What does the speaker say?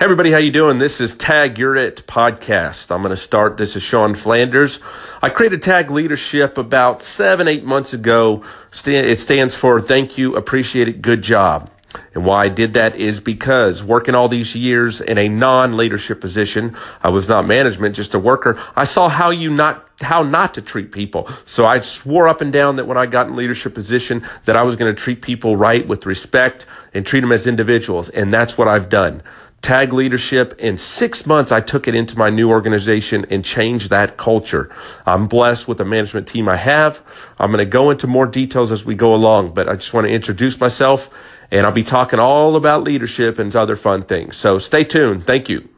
Hey everybody, how you doing? This is Tag You're It podcast. I'm going to start. This is Sean Flanders. I created Tag Leadership about seven, eight months ago. It stands for Thank You, Appreciate It, Good Job. And why I did that is because working all these years in a non-leadership position, I was not management, just a worker. I saw how you not, how not to treat people. So I swore up and down that when I got in leadership position, that I was going to treat people right with respect and treat them as individuals. And that's what I've done. Tag leadership in six months, I took it into my new organization and changed that culture. I'm blessed with the management team I have. I'm going to go into more details as we go along, but I just want to introduce myself and I'll be talking all about leadership and other fun things. So stay tuned. Thank you.